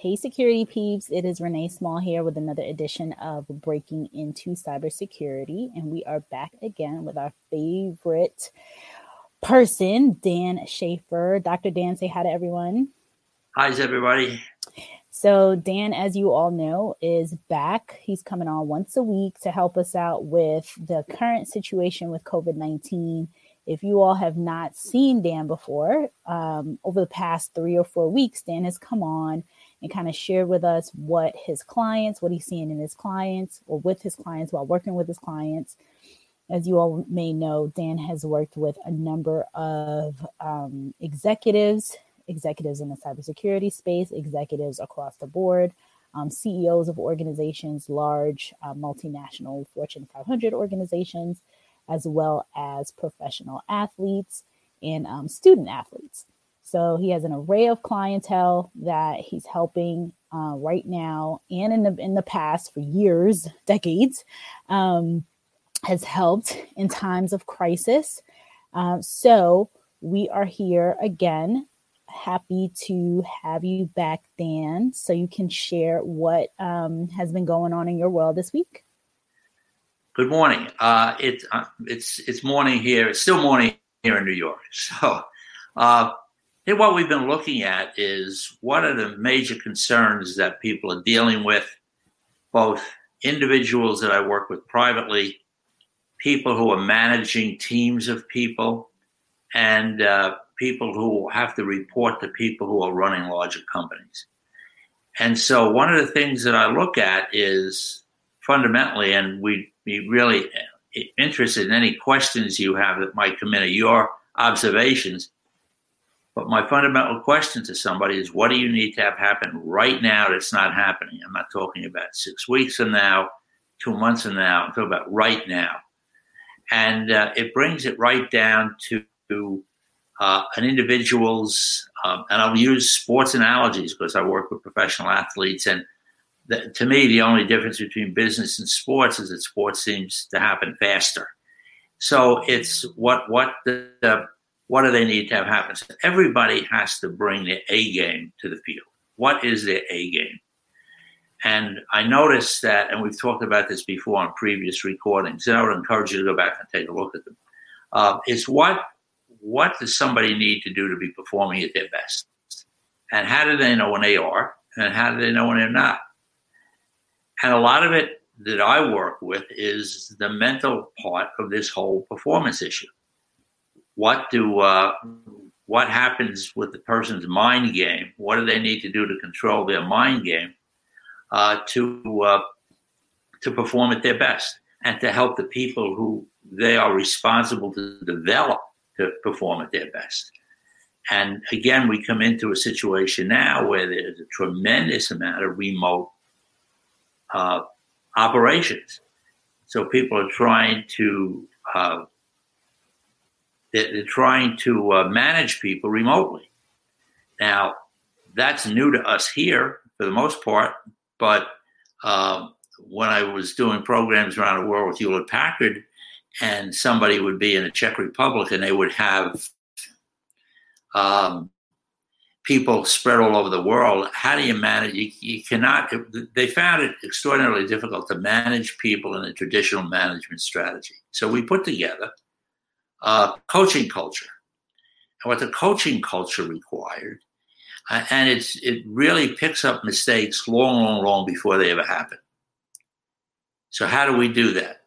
Hey, security peeps, it is Renee Small here with another edition of Breaking into Cybersecurity. And we are back again with our favorite person, Dan Schaefer. Dr. Dan, say hi to everyone. Hi, everybody. So, Dan, as you all know, is back. He's coming on once a week to help us out with the current situation with COVID 19 if you all have not seen Dan before, um, over the past three or four weeks, Dan has come on and kind of shared with us what his clients, what he's seeing in his clients or with his clients while working with his clients. As you all may know, Dan has worked with a number of um, executives, executives in the cybersecurity space, executives across the board, um, CEOs of organizations, large uh, multinational Fortune 500 organizations, as well as professional athletes and um, student athletes. So he has an array of clientele that he's helping uh, right now and in the in the past for years, decades, um, has helped in times of crisis. Uh, so we are here again. Happy to have you back, Dan, so you can share what um, has been going on in your world this week. Good morning. Uh, uh, it's it's morning here. It's still morning here in New York. So uh, and what we've been looking at is what are the major concerns that people are dealing with, both individuals that I work with privately, people who are managing teams of people, and uh, people who have to report to people who are running larger companies. And so, one of the things that I look at is fundamentally, and we'd be really interested in any questions you have that might come in, your observations but my fundamental question to somebody is what do you need to have happen right now that's not happening? I'm not talking about six weeks from now, two months from now. I'm talking about right now. And uh, it brings it right down to uh, an individual's, um, and I'll use sports analogies because I work with professional athletes. And the, to me, the only difference between business and sports is that sports seems to happen faster. So it's what what the, the what do they need to have happen? So everybody has to bring their A game to the field. What is their A game? And I noticed that, and we've talked about this before on previous recordings, and I would encourage you to go back and take a look at them. Uh, is what what does somebody need to do to be performing at their best? And how do they know when they are? And how do they know when they're not? And a lot of it that I work with is the mental part of this whole performance issue what do uh, what happens with the person's mind game? What do they need to do to control their mind game uh, to uh, to perform at their best and to help the people who they are responsible to develop to perform at their best? And again, we come into a situation now where there's a tremendous amount of remote uh, operations. So people are trying to uh, they're, trying to uh, manage people remotely. Now, that's new to us here for the most part, but uh, when I was doing programs around the world with Hewlett Packard, and somebody would be in the Czech Republic and they would have um, people spread all over the world. How do you manage? You, you, cannot. They found it extraordinarily difficult to manage people in a traditional management strategy. So we put together uh, coaching culture and what the coaching culture required. Uh, and it's it really picks up mistakes long, long, long before they ever happen. So how do we do that?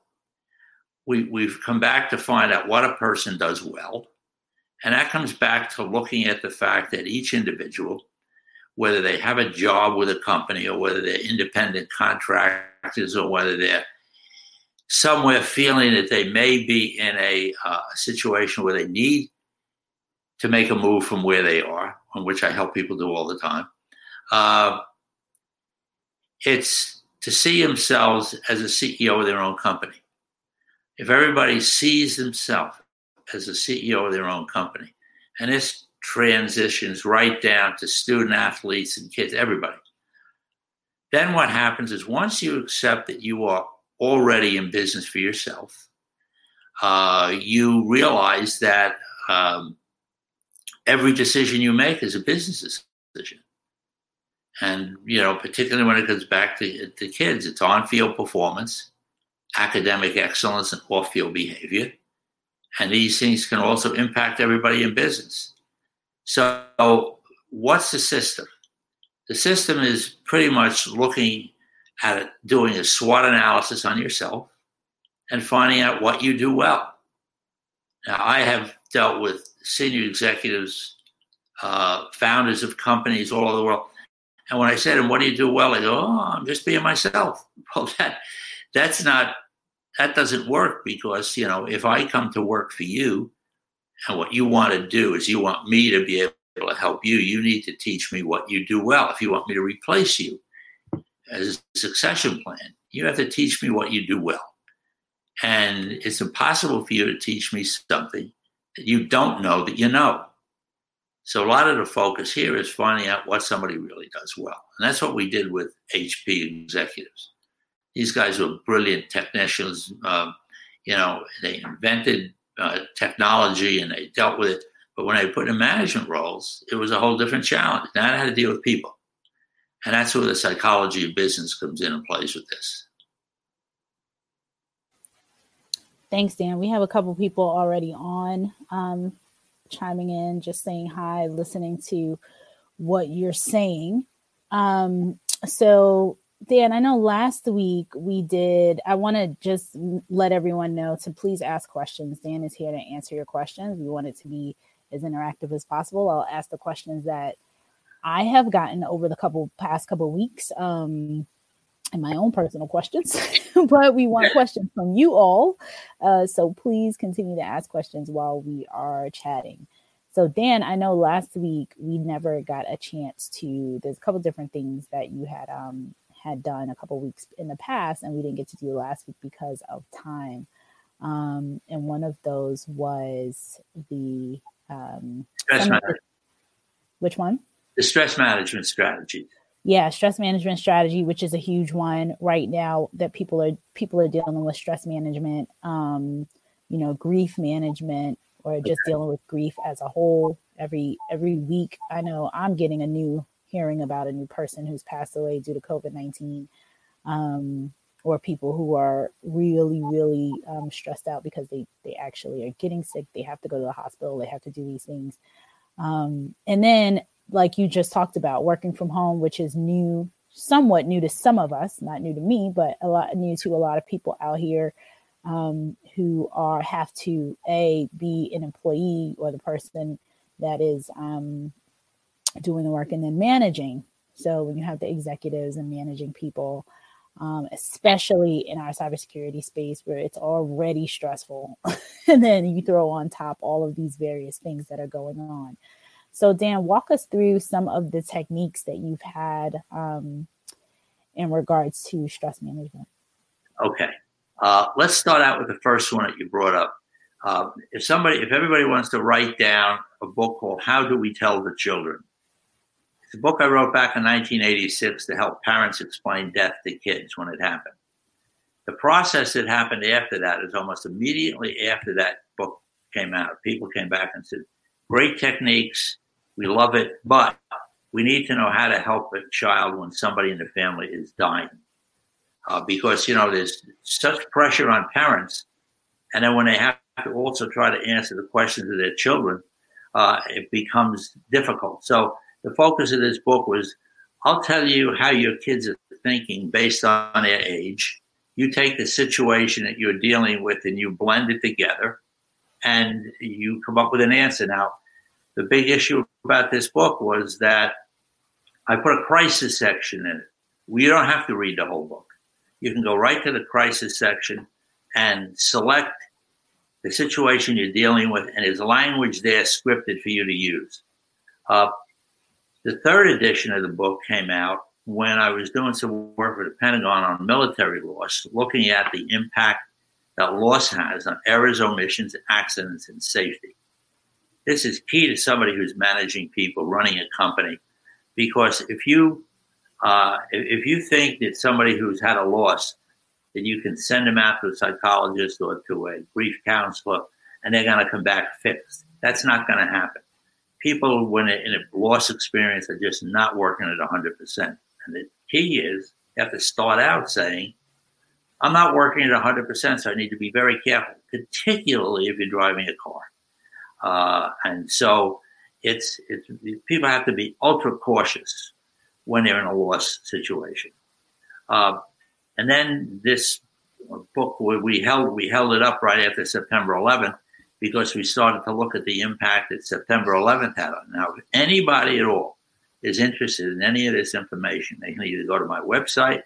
We we've come back to find out what a person does well, and that comes back to looking at the fact that each individual, whether they have a job with a company or whether they're independent contractors or whether they're somewhere feeling that they may be in a uh, situation where they need to make a move from where they are, on which I help people do all the time. Uh, it's to see themselves as a CEO of their own company. If everybody sees themselves as a CEO of their own company, and this transitions right down to student athletes and kids, everybody, then what happens is once you accept that you are already in business for yourself, uh, you realize that um, every decision you make is a business decision. And, you know, particularly when it comes back to, to kids, it's on field performance, academic excellence, and off field behavior. And these things can also impact everybody in business. So, what's the system? The system is pretty much looking at doing a SWOT analysis on yourself and finding out what you do well. Now, I have dealt with senior executives, uh, founders of companies all over the world. And when I said, "And what do you do well?" They go, "Oh, I'm just being myself." Well, that that's not that doesn't work because you know if I come to work for you, and what you want to do is you want me to be able to help you, you need to teach me what you do well. If you want me to replace you as a succession plan, you have to teach me what you do well. And it's impossible for you to teach me something that you don't know that you know. So a lot of the focus here is finding out what somebody really does well. And that's what we did with HP executives. These guys were brilliant technicians. Um, you know, they invented uh, technology and they dealt with it. But when they put in management roles, it was a whole different challenge. Now I had to deal with people. And that's where the psychology of business comes in and plays with this. Thanks, Dan. We have a couple people already on um, chiming in, just saying hi, listening to what you're saying. Um, so, Dan, I know last week we did, I want to just let everyone know to please ask questions. Dan is here to answer your questions. We want it to be as interactive as possible. I'll ask the questions that I have gotten over the couple past couple weeks. Um, and my own personal questions, but we want questions from you all. Uh, so please continue to ask questions while we are chatting. So, Dan, I know last week we never got a chance to. There's a couple different things that you had um, had done a couple weeks in the past, and we didn't get to do last week because of time. Um, and one of those was the um, which one? The stress management strategy. Yeah stress management strategy which is a huge one right now that people are people are dealing with stress management um you know grief management or just dealing with grief as a whole. Every every week i know i'm getting a new hearing about a new person who's passed away due to covid-19 um or people who are really really um, stressed out because they they actually are getting sick they have to go to the hospital they have to do these things. Um, and then like you just talked about, working from home, which is new, somewhat new to some of us, not new to me, but a lot new to a lot of people out here um, who are have to a be an employee or the person that is um, doing the work and then managing. So when you have the executives and managing people, um, especially in our cybersecurity space where it's already stressful, and then you throw on top all of these various things that are going on. So, Dan, walk us through some of the techniques that you've had um, in regards to stress management. Okay. Uh, let's start out with the first one that you brought up. Uh, if somebody, if everybody wants to write down a book called "How Do We Tell the Children," it's a book I wrote back in 1986 to help parents explain death to kids when it happened. The process that happened after that is almost immediately after that book came out. People came back and said, "Great techniques. We love it, but we need to know how to help a child when somebody in the family is dying. Uh, because, you know, there's such pressure on parents. And then when they have to also try to answer the questions of their children, uh, it becomes difficult. So the focus of this book was I'll tell you how your kids are thinking based on their age. You take the situation that you're dealing with and you blend it together and you come up with an answer. Now, the big issue about this book was that I put a crisis section in it. We don't have to read the whole book. You can go right to the crisis section and select the situation you're dealing with, and there's language there scripted for you to use. Uh, the third edition of the book came out when I was doing some work for the Pentagon on military loss, looking at the impact that loss has on errors, omissions, accidents, and safety. This is key to somebody who's managing people, running a company, because if you uh, if you think that somebody who's had a loss that you can send them out to a psychologist or to a grief counselor and they're going to come back fixed, that's not going to happen. people, when in a loss experience, are just not working at 100%. And the key is you have to start out saying, I'm not working at 100%, so I need to be very careful, particularly if you're driving a car. Uh, and so it's, it's people have to be ultra cautious when they're in a loss situation. Uh, and then this book, we held we held it up right after September 11th because we started to look at the impact that September 11th had on. Now, if anybody at all is interested in any of this information, they can either go to my website,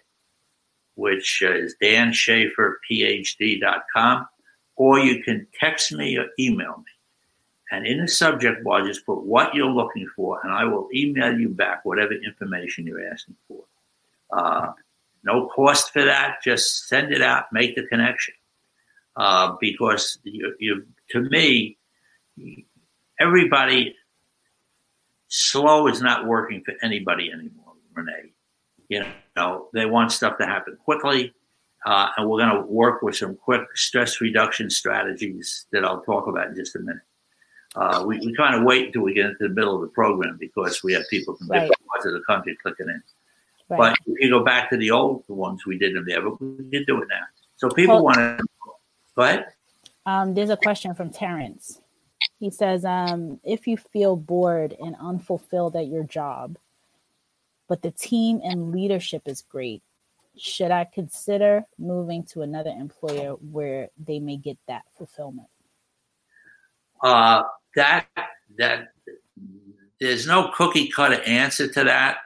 which is danschaferphd.com, or you can text me or email me. And in the subject bar, just put what you're looking for, and I will email you back whatever information you're asking for. Uh, no cost for that. Just send it out, make the connection. Uh, because you, you, to me, everybody slow is not working for anybody anymore, Renee. You know, they want stuff to happen quickly. Uh, and we're going to work with some quick stress reduction strategies that I'll talk about in just a minute. Uh, we, we kind of wait until we get into the middle of the program because we have people from right. different parts of the country clicking in. Right. But if you go back to the old ones, we did them there, but we can do it now. So people well, want to go ahead. Um, there's a question from Terrence. He says, um, if you feel bored and unfulfilled at your job, but the team and leadership is great, should I consider moving to another employer where they may get that fulfillment? Uh, that that there's no cookie cutter answer to that.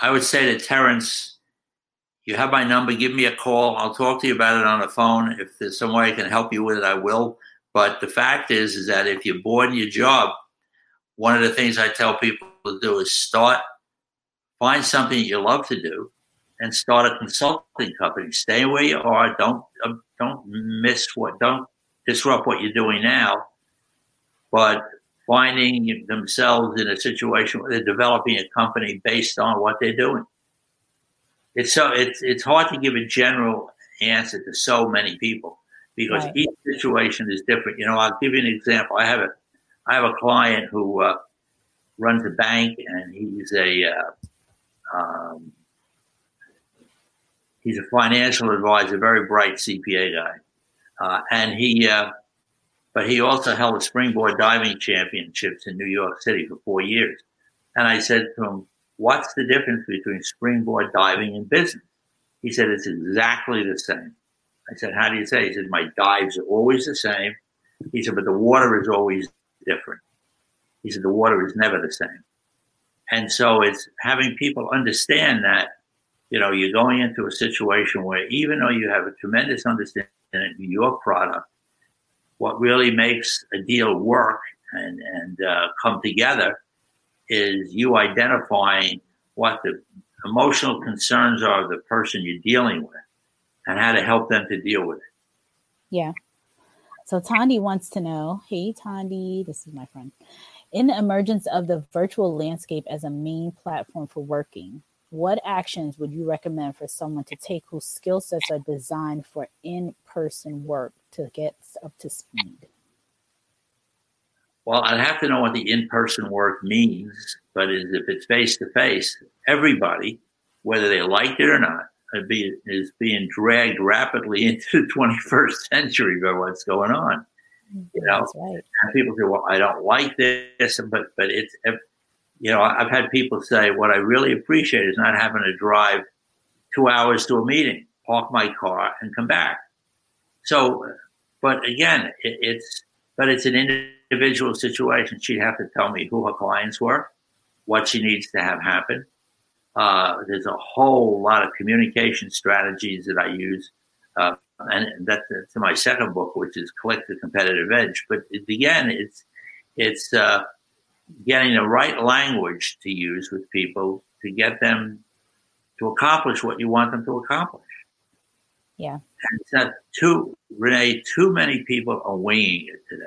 I would say to Terrence, you have my number. Give me a call. I'll talk to you about it on the phone. If there's some way I can help you with it, I will. But the fact is, is that if you're bored in your job, one of the things I tell people to do is start, find something that you love to do, and start a consulting company. Stay where you are. Don't uh, don't miss what. Don't disrupt what you're doing now. But finding themselves in a situation where they're developing a company based on what they're doing. It's so it's it's hard to give a general answer to so many people because right. each situation is different. You know, I'll give you an example. I have a I have a client who uh, runs a bank and he's a uh, um, he's a financial advisor, very bright CPA guy, uh, and he uh, but he also held springboard diving championships in New York City for four years. And I said to him, What's the difference between springboard diving and business? He said, It's exactly the same. I said, How do you say? He said, My dives are always the same. He said, But the water is always different. He said, The water is never the same. And so it's having people understand that, you know, you're going into a situation where even though you have a tremendous understanding of your product, what really makes a deal work and, and uh, come together is you identifying what the emotional concerns are of the person you're dealing with and how to help them to deal with it. Yeah. So Tandy wants to know, hey Tandy, this is my friend. In the emergence of the virtual landscape as a main platform for working, what actions would you recommend for someone to take whose skill sets are designed for in-person work to get up to speed? Well, I'd have to know what the in-person work means, but if it's face-to-face, everybody, whether they like it or not, uh, is being dragged rapidly into the 21st century by what's going on. Mm-hmm. You know, right. and people say, "Well, I don't like this," but but it's you know, I've had people say, what I really appreciate is not having to drive two hours to a meeting, park my car, and come back. So, uh, but again, it, it's but it's an individual situation. She'd have to tell me who her clients were, what she needs to have happen. Uh, there's a whole lot of communication strategies that I use, uh, and that's, that's my second book, which is "Collect the Competitive Edge." But again, it's it's uh, getting the right language to use with people to get them to accomplish what you want them to accomplish. Yeah. It's too, Renee, too many people are winging it today.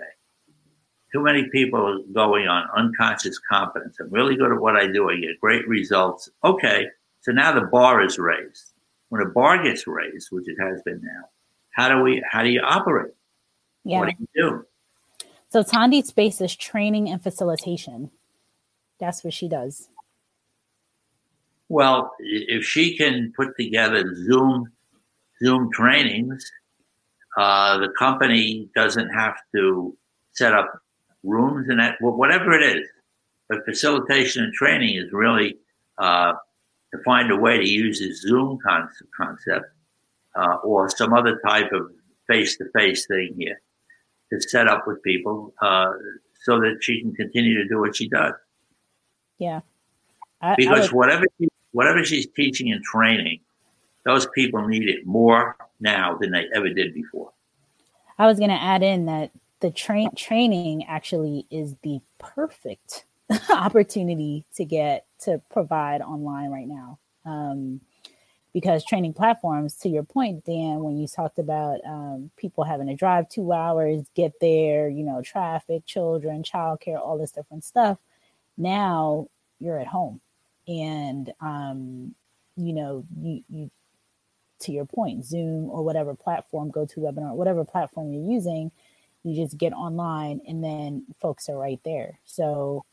Too many people are going on unconscious competence. I'm really good at what I do. I get great results. Okay. So now the bar is raised. When a bar gets raised, which it has been now, how do we, how do you operate? Yeah. What do you do? So Tandi's space is training and facilitation. That's what she does. Well, if she can put together Zoom Zoom trainings, uh, the company doesn't have to set up rooms and that, whatever it is. But facilitation and training is really uh, to find a way to use this Zoom concept uh, or some other type of face-to-face thing here to set up with people uh, so that she can continue to do what she does. Yeah. I, because I would, whatever she, whatever she's teaching and training, those people need it more now than they ever did before. I was going to add in that the train training actually is the perfect opportunity to get to provide online right now. Um, because training platforms, to your point, Dan, when you talked about um, people having to drive two hours, get there, you know, traffic, children, childcare, all this different stuff. Now you're at home, and um, you know, you you to your point, Zoom or whatever platform, GoToWebinar, whatever platform you're using, you just get online, and then folks are right there. So.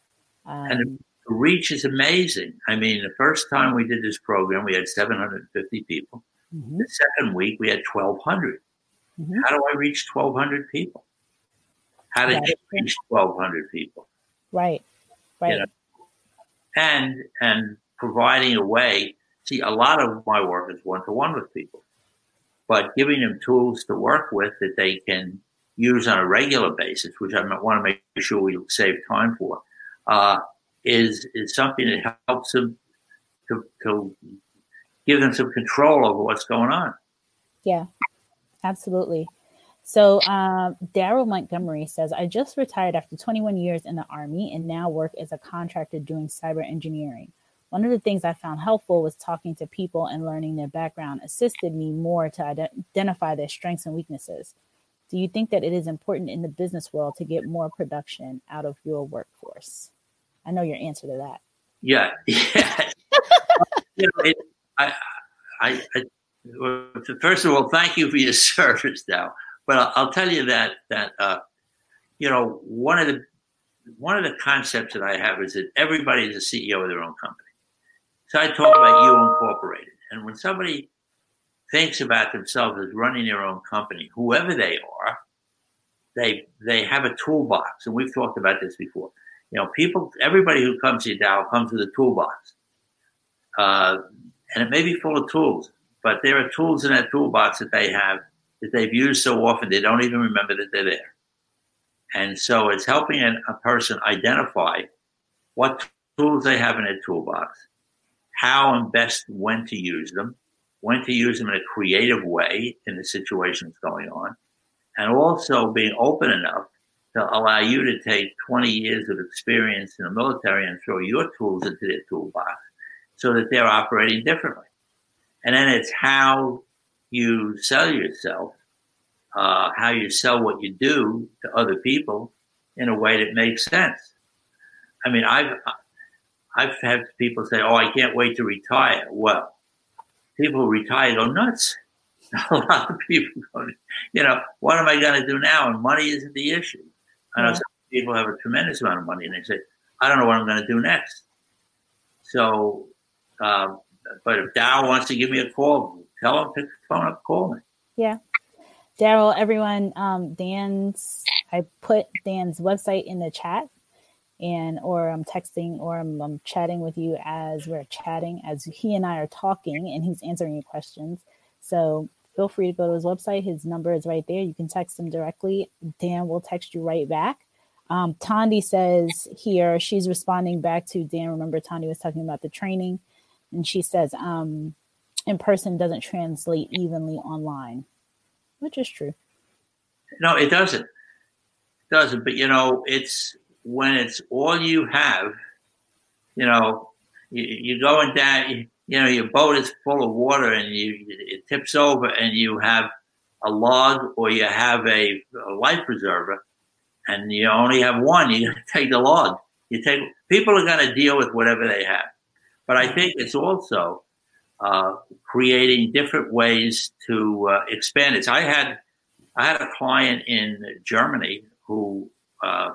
Um, and the reach is amazing. I mean, the first time we did this program, we had 750 people. Mm-hmm. The second week, we had 1,200. Mm-hmm. How do I reach 1,200 people? How did you reach 1,200 people? Right, right. You know? And and providing a way. See, a lot of my work is one to one with people, but giving them tools to work with that they can use on a regular basis, which I want to make sure we save time for. Uh, is is something that helps them to, to give them some control over what's going on. Yeah, absolutely. So um, Daryl Montgomery says, I just retired after 21 years in the Army and now work as a contractor doing cyber engineering. One of the things I found helpful was talking to people and learning their background assisted me more to identify their strengths and weaknesses. Do you think that it is important in the business world to get more production out of your workforce? I know your answer to that. Yeah, yeah. you know, it, I, I, I, first of all, thank you for your service now. But I'll, I'll tell you that that uh, you know one of the one of the concepts that I have is that everybody is a CEO of their own company. So I talk about you incorporated, and when somebody thinks about themselves as running their own company, whoever they are, they they have a toolbox, and we've talked about this before. You know, people, everybody who comes to Dow comes with a toolbox. Uh, and it may be full of tools, but there are tools in that toolbox that they have that they've used so often they don't even remember that they're there. And so it's helping a, a person identify what tools they have in their toolbox, how and best when to use them, when to use them in a creative way in the situations going on, and also being open enough to allow you to take 20 years of experience in the military and throw your tools into their toolbox so that they're operating differently. And then it's how you sell yourself, uh, how you sell what you do to other people in a way that makes sense. I mean, I've, I've had people say, Oh, I can't wait to retire. Well, people who retire go nuts. A lot of people go, you know, what am I going to do now? And money isn't the issue. I know some people have a tremendous amount of money and they say, I don't know what I'm going to do next. So, um, but if Daryl wants to give me a call, tell him, pick the phone up, call me. Yeah. Daryl, everyone, um, Dan's, I put Dan's website in the chat and, or I'm texting or I'm, I'm chatting with you as we're chatting, as he and I are talking and he's answering your questions. So feel free to go to his website. His number is right there. You can text him directly. Dan will text you right back. Um, says here, she's responding back to Dan. Remember, Tandi was talking about the training, and she says, um, in person doesn't translate evenly online, which is true. No, it doesn't. It doesn't. But, you know, it's when it's all you have, you know, you, are going down, you know, your boat is full of water and you it tips over and you have a log or you have a, a life preserver and you only have one, you take the log. You take people are going to deal with whatever they have, but I think it's also uh, creating different ways to uh, expand it. I had I had a client in Germany who uh,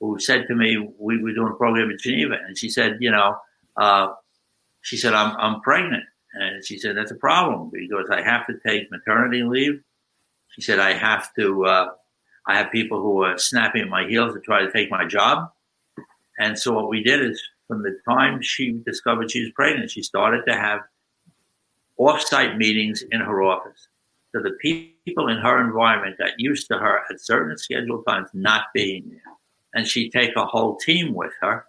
who said to me, we were doing a program in Geneva, and she said, you know, uh, she said, I'm, I'm pregnant. And she said, that's a problem because I have to take maternity leave. She said, I have to, uh, I have people who are snapping at my heels to try to take my job. And so what we did is from the time she discovered she was pregnant, she started to have off-site meetings in her office. So the people in her environment got used to her at certain scheduled times not being there. And she'd take a whole team with her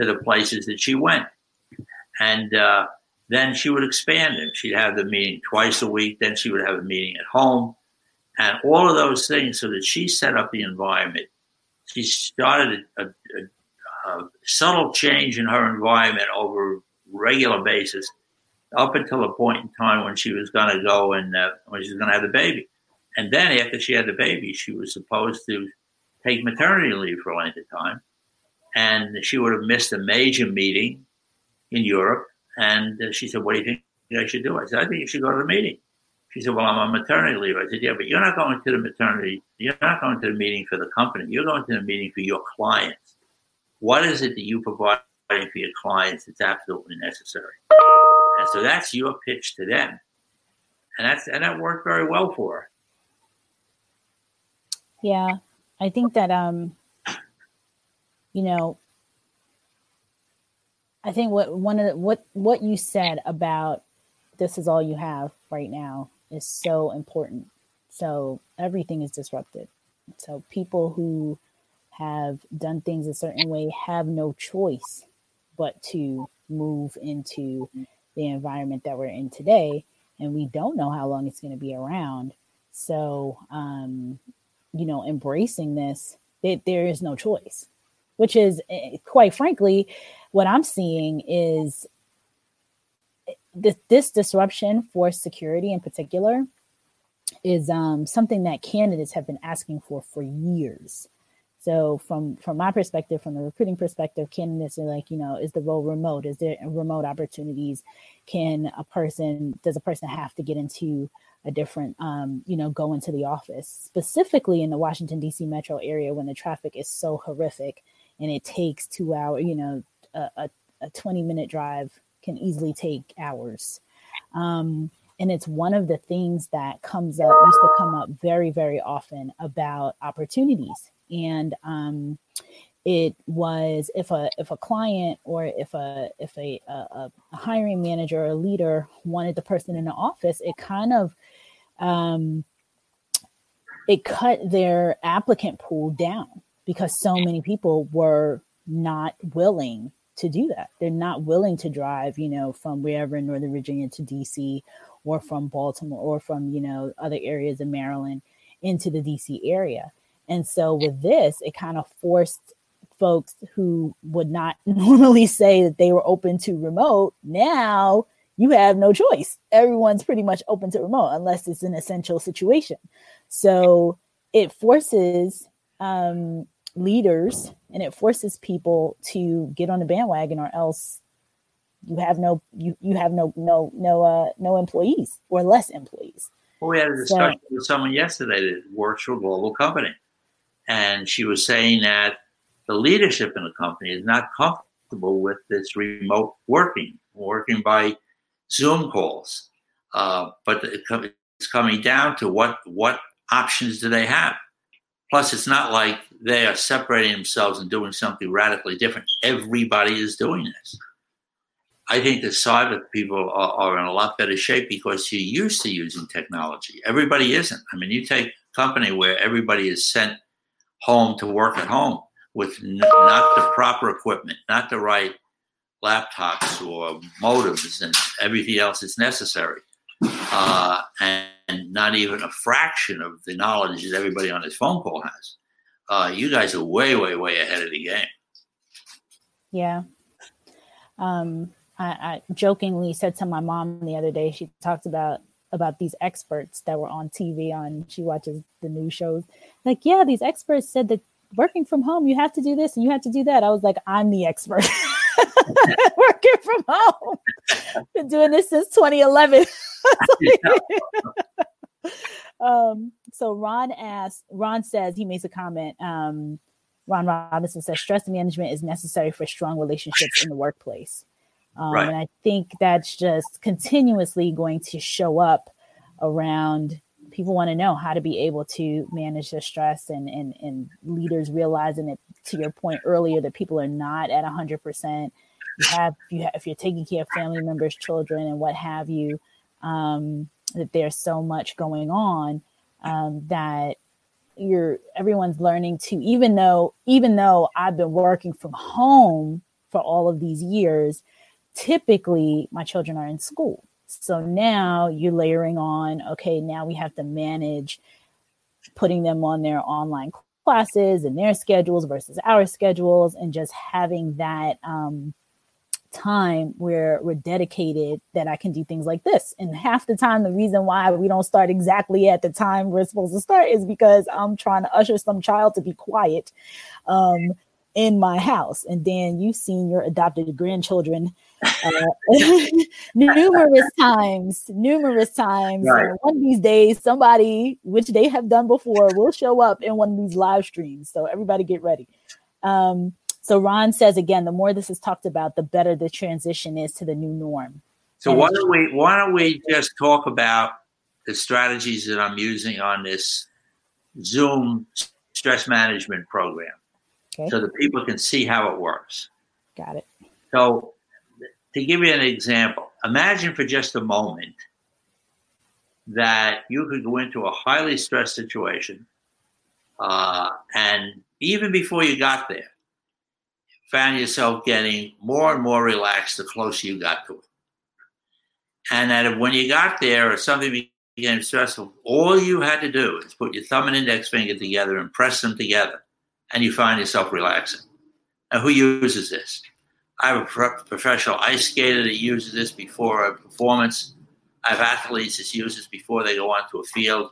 to the places that she went. And uh, then she would expand it. She'd have the meeting twice a week. Then she would have a meeting at home. And all of those things so that she set up the environment. She started a, a, a subtle change in her environment over regular basis up until a point in time when she was going to go and uh, when she was going to have the baby. And then after she had the baby, she was supposed to take maternity leave for a length of time. And she would have missed a major meeting in Europe. And uh, she said, What do you think I should do? I said, I think you should go to the meeting. She said, Well, I'm on maternity leave. I said, Yeah, but you're not going to the maternity, you're not going to the meeting for the company. You're going to the meeting for your clients. What is it that you provide for your clients that's absolutely necessary? And so that's your pitch to them. And that's and that worked very well for her. Yeah. I think that um you know I think what one of the, what what you said about this is all you have right now is so important. So everything is disrupted. So people who have done things a certain way have no choice but to move into the environment that we're in today and we don't know how long it's going to be around so um you know embracing this that there is no choice which is eh, quite frankly what i'm seeing is eh, this, this disruption for security in particular is um, something that candidates have been asking for for years so from from my perspective, from the recruiting perspective, candidates are like, you know, is the role remote? Is there remote opportunities? Can a person does a person have to get into a different um, you know, go into the office, specifically in the Washington DC metro area when the traffic is so horrific and it takes two hours, you know, a, a, a 20 minute drive can easily take hours. Um, and it's one of the things that comes up used to come up very very often about opportunities and um, it was if a if a client or if a if a, a, a hiring manager or a leader wanted the person in the office, it kind of um, it cut their applicant pool down because so many people were not willing to do that. They're not willing to drive, you know, from wherever in Northern Virginia to DC or from Baltimore or from, you know, other areas of Maryland into the DC area. And so with this, it kind of forced folks who would not normally say that they were open to remote. Now you have no choice. Everyone's pretty much open to remote unless it's an essential situation. So it forces um, leaders and it forces people to get on the bandwagon or else you have no you you have no no no uh no employees or less employees. Well, we had a discussion so, with someone yesterday that works for a global company and she was saying that the leadership in the company is not comfortable with this remote working, working by Zoom calls. Uh, but it's coming down to what what options do they have? Plus, it's not like they are separating themselves and doing something radically different. Everybody is doing this. I think the cyber people are, are, in a lot better shape because you're used to using technology. Everybody isn't. I mean, you take a company where everybody is sent home to work at home with n- not the proper equipment, not the right laptops or modems and everything else that's necessary, uh, and, and, not even a fraction of the knowledge that everybody on this phone call has. Uh, you guys are way, way, way ahead of the game. Yeah. Um, I, I jokingly said to my mom the other day, she talked about about these experts that were on TV on she watches the news shows. Like, yeah, these experts said that working from home, you have to do this and you have to do that. I was like, I'm the expert. working from home. Been doing this since 2011. um, so Ron asks, Ron says he makes a comment. Um, Ron Robinson says stress management is necessary for strong relationships in the workplace. Um, right. And I think that's just continuously going to show up around people want to know how to be able to manage their stress and, and, and leaders realizing that to your point earlier that people are not at 100% you have, you have if you're taking care of family members children and what have you um, that there's so much going on um, that you're everyone's learning to even though even though I've been working from home for all of these years, typically my children are in school. So now you're layering on, okay, now we have to manage putting them on their online classes and their schedules versus our schedules and just having that um, time where we're dedicated that I can do things like this. And half the time, the reason why we don't start exactly at the time we're supposed to start is because I'm trying to usher some child to be quiet um, in my house. And Dan, you've seen your adopted grandchildren uh, numerous times, numerous times. Right. one of these days, somebody, which they have done before, will show up in one of these live streams. So everybody get ready. Um, so Ron says again, the more this is talked about, the better the transition is to the new norm. So and why don't we why don't we just talk about the strategies that I'm using on this Zoom stress management program, okay. so that people can see how it works. Got it. So, to give you an example, imagine for just a moment that you could go into a highly stressed situation, uh, and even before you got there, found yourself getting more and more relaxed the closer you got to it. And that when you got there or something became stressful, all you had to do is put your thumb and index finger together and press them together, and you find yourself relaxing. Now, who uses this? I have a pro- professional ice skater that uses this before a performance. I have athletes that use this before they go onto a field.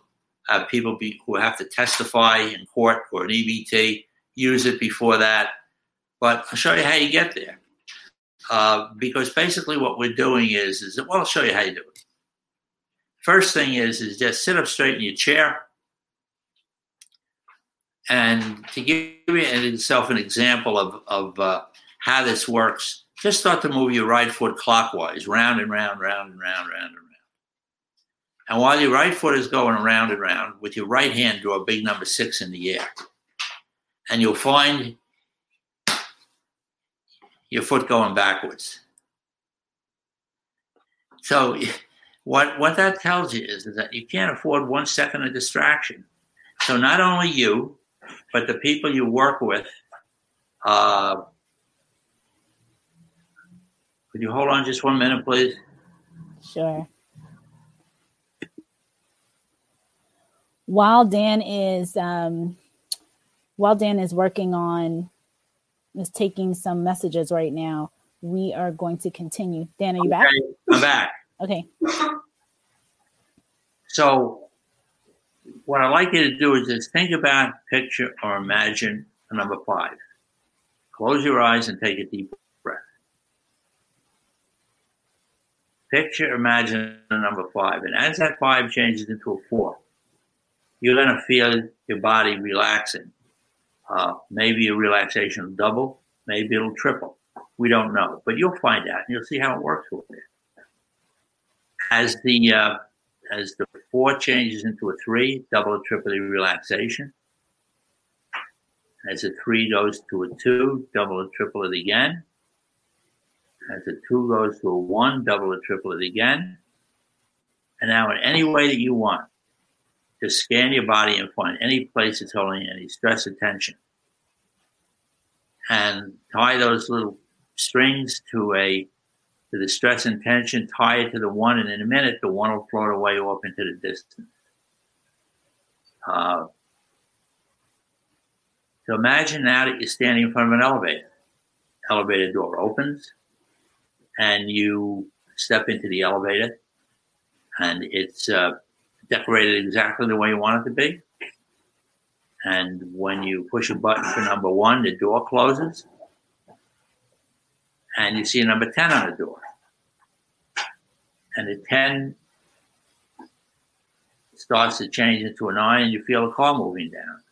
I have people be, who have to testify in court or an EBT use it before that. But I'll show you how you get there. Uh, because basically what we're doing is, is well, I'll show you how you do it. First thing is, is just sit up straight in your chair. And to give yourself an example of, of uh, how this works, just start to move your right foot clockwise, round and round, round and round, round and round. And while your right foot is going around and round, with your right hand, draw a big number six in the air. And you'll find your foot going backwards. So, what what that tells you is, is that you can't afford one second of distraction. So, not only you, but the people you work with. Uh, could you hold on just one minute, please? Sure. While Dan is um, while Dan is working on is taking some messages right now. We are going to continue. Dan, are you back? I'm back. Okay. So, what I'd like you to do is just think about, picture, or imagine a number five. Close your eyes and take a deep breath. Picture, imagine a number five. And as that five changes into a four, you're going to feel your body relaxing uh, maybe a relaxation will double, maybe it'll triple. We don't know, but you'll find out and you'll see how it works with it. As the uh, as the four changes into a three, double or triple the relaxation. As a three goes to a two, double or triple it again. As a two goes to a one, double or triple it again. And now in any way that you want, just scan your body and find any place that's holding any stress or tension. And tie those little strings to a to the stress and tension, tie it to the one, and in a minute the one will float away off into the distance. Uh, so imagine now that you're standing in front of an elevator. Elevator door opens, and you step into the elevator, and it's uh, decorated exactly the way you want it to be. And when you push a button for number one, the door closes. And you see a number 10 on the door. And the 10 starts to change into a 9, and you feel a car moving down.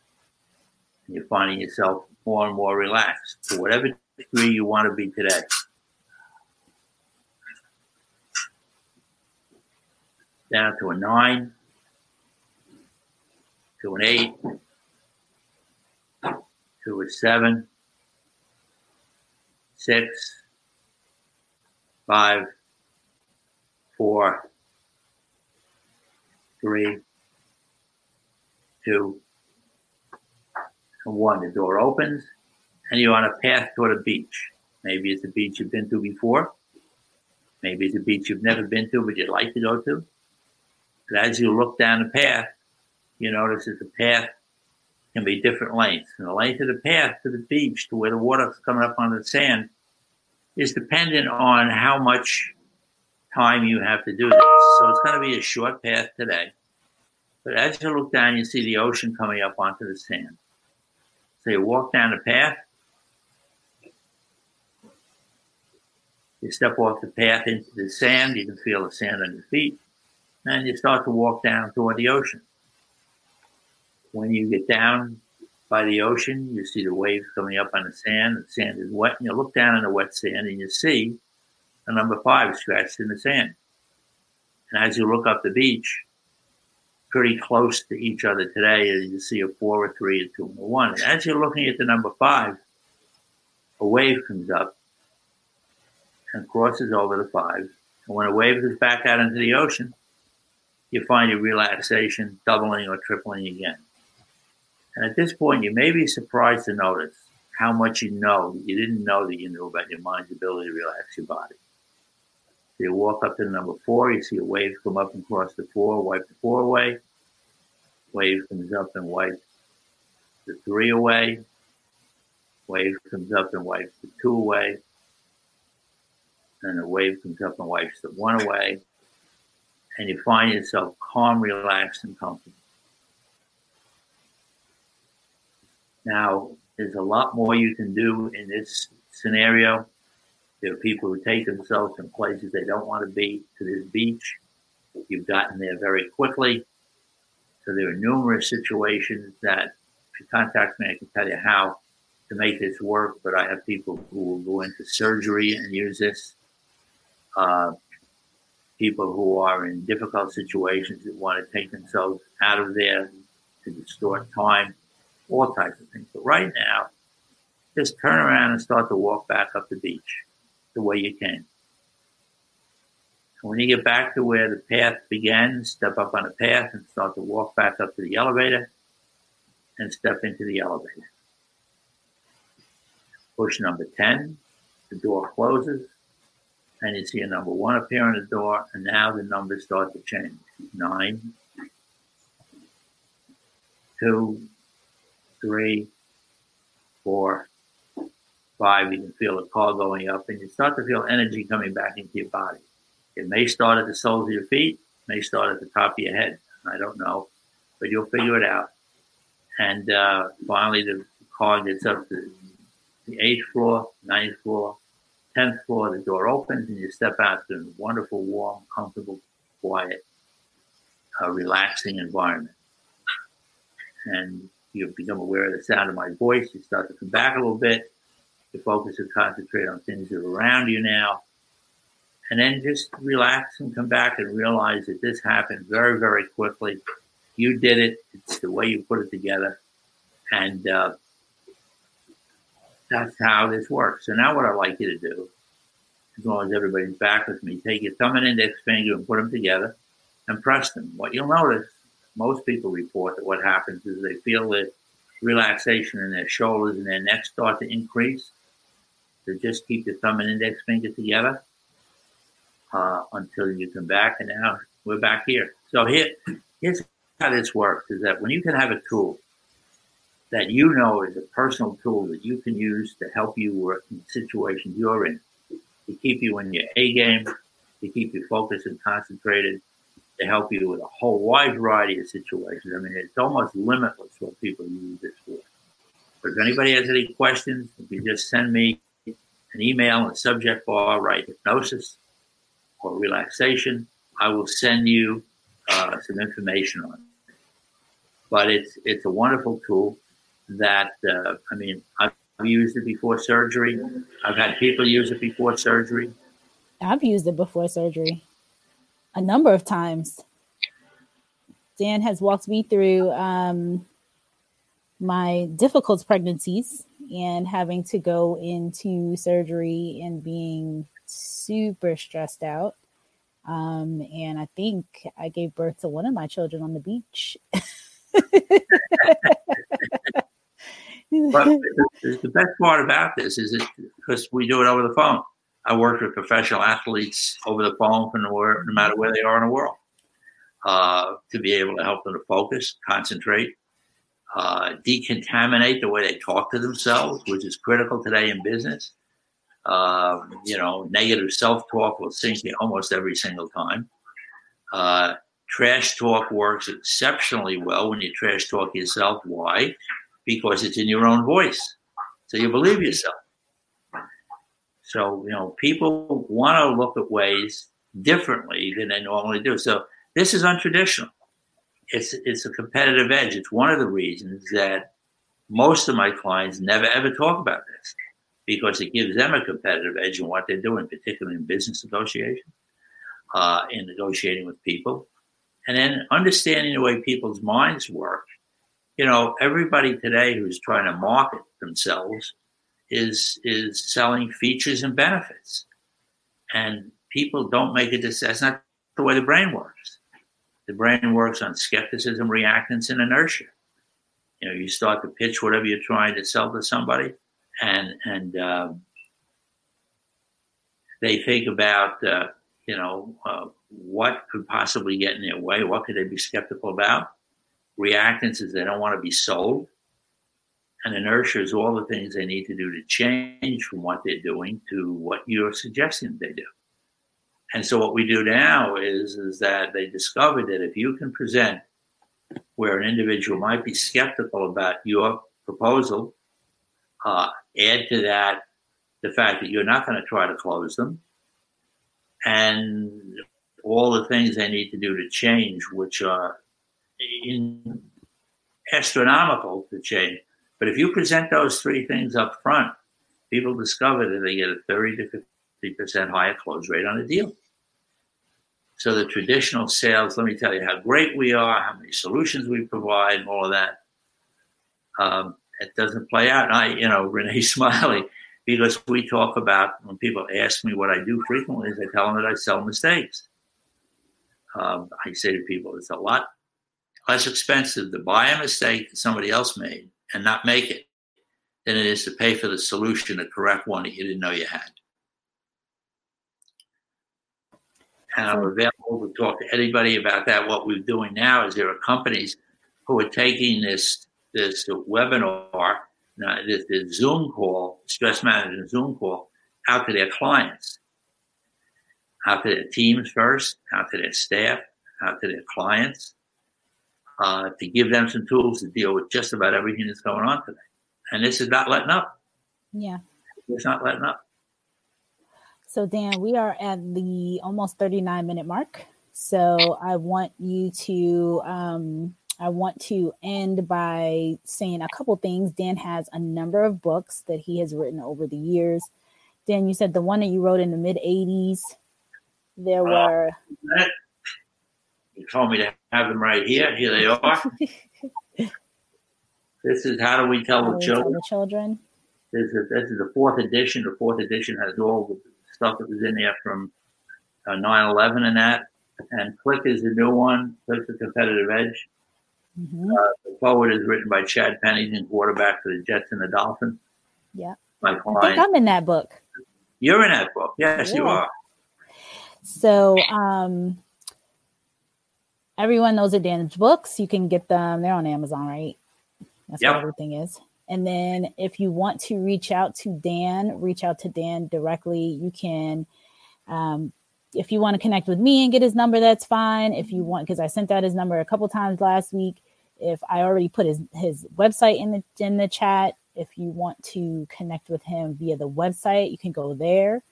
And you're finding yourself more and more relaxed to whatever degree you want to be today. Down to a nine, to an eight, to a seven, six, five, four, three, two, and one. The door opens, and you're on a path toward a beach. Maybe it's a beach you've been to before. Maybe it's a beach you've never been to, but you'd like to go to. But as you look down the path, you notice that the path can be different lengths. And the length of the path to the beach, to where the water's coming up on the sand, is dependent on how much time you have to do this. So it's going to be a short path today. But as you look down, you see the ocean coming up onto the sand. So you walk down the path. You step off the path into the sand. You can feel the sand on your feet. And you start to walk down toward the ocean. When you get down by the ocean, you see the waves coming up on the sand. The sand is wet. And you look down in the wet sand and you see a number five scratched in the sand. And as you look up the beach, pretty close to each other today, you see a four, a three, a two, and a one. And as you're looking at the number five, a wave comes up and crosses over the five. And when a wave goes back out into the ocean, you find your relaxation doubling or tripling again. And at this point, you may be surprised to notice how much you know you didn't know that you knew about your mind's ability to relax your body. You walk up to number four, you see a wave come up and cross the four, wipe the four away. Wave comes up and wipes the three away. Wave comes up and wipes the two away. And the wave comes up and wipes the one away. And you find yourself calm, relaxed, and comfortable. Now, there's a lot more you can do in this scenario. There are people who take themselves in places they don't want to be to this beach. You've gotten there very quickly. So there are numerous situations that if you contact me, I can tell you how to make this work. But I have people who will go into surgery and use this. Uh, people who are in difficult situations that want to take themselves out of there to distort time, all types of things. But right now, just turn around and start to walk back up the beach the way you can. when you get back to where the path began, step up on the path and start to walk back up to the elevator and step into the elevator. Push number 10, the door closes, and you see a number one appear on the door, and now the numbers start to change. Nine, two, three, four, five, you can feel the car going up, and you start to feel energy coming back into your body. It may start at the soles of your feet, may start at the top of your head. I don't know, but you'll figure it out. And uh, finally, the car gets up to the eighth floor, ninth floor, tenth floor. The door opens, and you step out to a wonderful, warm, comfortable, quiet, uh, relaxing environment. And you become aware of the sound of my voice. You start to come back a little bit to focus and concentrate on things that are around you now. And then just relax and come back and realize that this happened very, very quickly. You did it. It's the way you put it together. And uh, that's how this works. So now what I'd like you to do, as long as everybody's back with me, take your thumb and index finger and put them together and press them. What you'll notice, most people report that what happens is they feel that relaxation in their shoulders and their neck start to increase. Just keep your thumb and index finger together uh, until you come back. And now we're back here. So here, here's how this works: is that when you can have a tool that you know is a personal tool that you can use to help you work in situations you're in, to keep you in your A game, to keep you focused and concentrated, to help you with a whole wide variety of situations. I mean, it's almost limitless what people use this for. If anybody has any questions, if you just send me an email and subject bar, write hypnosis or relaxation. I will send you uh, some information on it. But it's it's a wonderful tool. that uh, I mean, I've used it before surgery. I've had people use it before surgery. I've used it before surgery a number of times. Dan has walked me through um, my difficult pregnancies and having to go into surgery and being super stressed out. Um, and I think I gave birth to one of my children on the beach. but the best part about this is it because we do it over the phone. I work with professional athletes over the phone from where, no matter where they are in the world, uh, to be able to help them to focus, concentrate, uh, decontaminate the way they talk to themselves, which is critical today in business. Uh, you know, negative self-talk will sink you almost every single time. Uh, trash talk works exceptionally well when you trash talk yourself. Why? Because it's in your own voice, so you believe yourself. So you know, people want to look at ways differently than they normally do. So this is untraditional it's it's a competitive edge. It's one of the reasons that most of my clients never ever talk about this because it gives them a competitive edge in what they're doing, particularly in business negotiation, uh, in negotiating with people, and then understanding the way people's minds work. You know, everybody today who's trying to market themselves is is selling features and benefits, and people don't make a decision. That's not the way the brain works the brain works on skepticism, reactance, and inertia. You know, you start to pitch whatever you're trying to sell to somebody, and and uh, they think about uh, you know uh, what could possibly get in their way, what could they be skeptical about. Reactance is they don't want to be sold, and inertia is all the things they need to do to change from what they're doing to what you're suggesting they do. And so what we do now is, is that they discovered that if you can present where an individual might be skeptical about your proposal, uh, add to that the fact that you're not going to try to close them, and all the things they need to do to change, which are in astronomical to change. But if you present those three things up front, people discover that they get a 30 to 50% higher close rate on a deal. So the traditional sales, let me tell you how great we are, how many solutions we provide, all of that. Um, it doesn't play out. And I, you know, Renee Smiley, because we talk about when people ask me what I do frequently, is I tell them that I sell mistakes. Um, I say to people, it's a lot less expensive to buy a mistake that somebody else made and not make it than it is to pay for the solution, the correct one that you didn't know you had. And I'm available to talk to anybody about that. What we're doing now is there are companies who are taking this this webinar, this, this Zoom call, stress management Zoom call, out to their clients, out to their teams first, out to their staff, out to their clients, uh, to give them some tools to deal with just about everything that's going on today. And this is not letting up. Yeah. It's not letting up. So, Dan, we are at the almost 39 minute mark. So, I want you to, um, I want to end by saying a couple things. Dan has a number of books that he has written over the years. Dan, you said the one that you wrote in the mid 80s, there were. You told me to have them right here. Here they are. this is How Do We Tell, the, children? Tell the Children? This is, this is the fourth edition. The fourth edition has all the stuff that was in there from uh, 9/11 and that. And Click is the new one. Click's a competitive edge. Mm-hmm. Uh, the forward is written by Chad Pennington, quarterback for the Jets and the Dolphins. Yeah, my client. I think I'm in that book. You're in that book. Yes, yeah. you are. So, um, everyone knows the Dan's books. You can get them. They're on Amazon, right? That's yep. what everything is. And then if you want to reach out to Dan, reach out to Dan directly. You can, um, if you want to connect with me and get his number, that's fine. If you want, because I sent out his number a couple times last week. If I already put his his website in the in the chat, if you want to connect with him via the website, you can go there.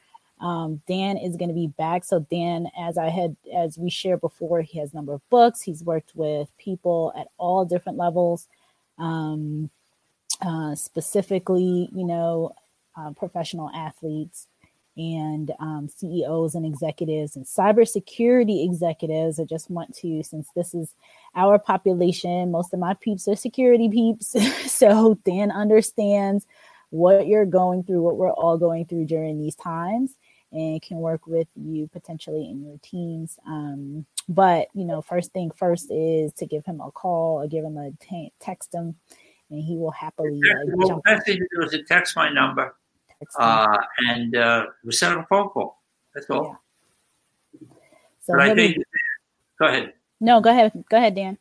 Um, Dan is going to be back. So Dan, as I had, as we shared before, he has a number of books. He's worked with people at all different levels. Um, uh, specifically, you know, uh, professional athletes and um, CEOs and executives and cybersecurity executives. I just want to, since this is our population, most of my peeps are security peeps. so Dan understands what you're going through, what we're all going through during these times, and can work with you potentially in your teams. Um, but you know, first thing first is to give him a call or give him a t- text him, and he will happily. Uh, well, best thing to do is to text my number uh, and uh, we set up a phone call. That's all. Yeah. So but I think, go ahead. No, go ahead. Go ahead, Dan.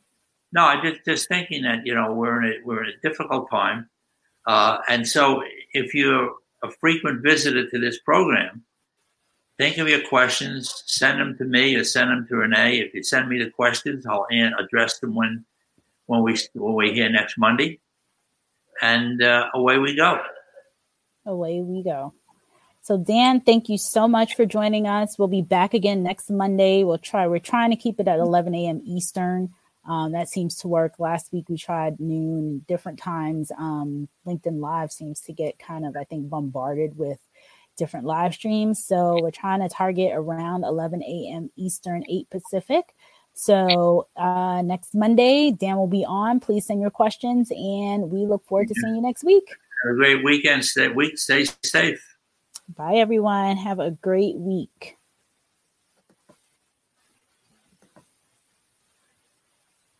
No, I just just thinking that you know we're in a we're in a difficult time, uh, and so if you're a frequent visitor to this program, think of your questions, send them to me or send them to Renee. If you send me the questions, I'll address them when when we when we hear next Monday, and uh, away we go away we go. So Dan, thank you so much for joining us. We'll be back again next Monday. We'll try. We're trying to keep it at 11 a.m. Eastern. Um, that seems to work. Last week we tried noon, different times. Um, LinkedIn Live seems to get kind of, I think, bombarded with different live streams. So we're trying to target around 11 a.m. Eastern, 8 Pacific. So uh, next Monday, Dan will be on. Please send your questions, and we look forward to seeing you next week. Have a great weekend. Stay week. Stay safe. Bye, everyone. Have a great week.